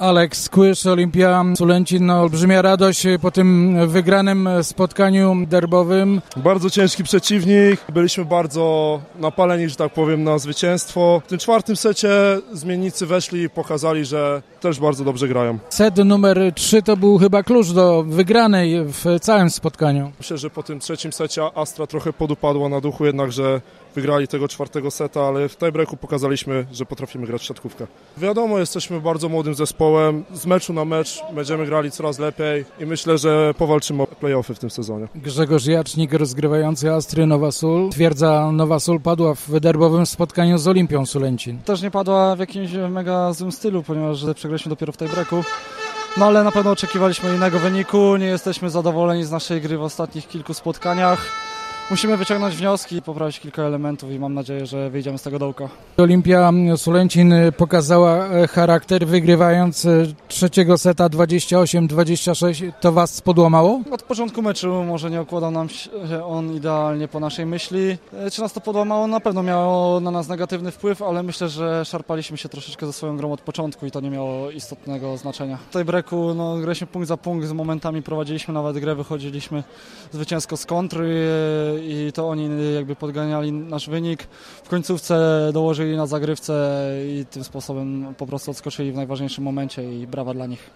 Aleks Kłysz, Olimpia Sulęcin, no, olbrzymia radość po tym wygranym spotkaniu derbowym. Bardzo ciężki przeciwnik, byliśmy bardzo napaleni, że tak powiem, na zwycięstwo. W tym czwartym secie zmiennicy weszli i pokazali, że też bardzo dobrze grają. Set numer 3 to był chyba klucz do wygranej w całym spotkaniu. Myślę, że po tym trzecim secie Astra trochę podupadła na duchu, jednakże wygrali tego czwartego seta, ale w tiebreaku pokazaliśmy, że potrafimy grać w siatkówkę. Wiadomo, jesteśmy bardzo młodym zespołem, z meczu na mecz będziemy grali coraz lepiej i myślę, że powalczymy o playoffy w tym sezonie. Grzegorz Jacznik, rozgrywający Astry Nowa Sól. Twierdza Nowa Sól padła w derbowym spotkaniu z Olimpią Sulęcin. Też nie padła w jakimś mega złym stylu, ponieważ przegraliśmy dopiero w tiebreaku. No ale na pewno oczekiwaliśmy innego wyniku, nie jesteśmy zadowoleni z naszej gry w ostatnich kilku spotkaniach. Musimy wyciągnąć wnioski i poprawić kilka elementów i mam nadzieję, że wyjdziemy z tego dołka. Olimpia Sulęcin pokazała charakter, wygrywając trzeciego seta 28-26. To was podłamało? Od początku meczu może nie układał nam się on idealnie po naszej myśli. Czy nas to podłamało? Na pewno miało na nas negatywny wpływ, ale myślę, że szarpaliśmy się troszeczkę ze swoją grą od początku i to nie miało istotnego znaczenia. W tej breku no, graliśmy punkt za punkt, z momentami prowadziliśmy nawet grę, wychodziliśmy zwycięsko z kontry i to oni jakby podganiali nasz wynik. W końcówce dołożyli na zagrywce i tym sposobem po prostu odskoczyli w najważniejszym momencie i brawa dla nich.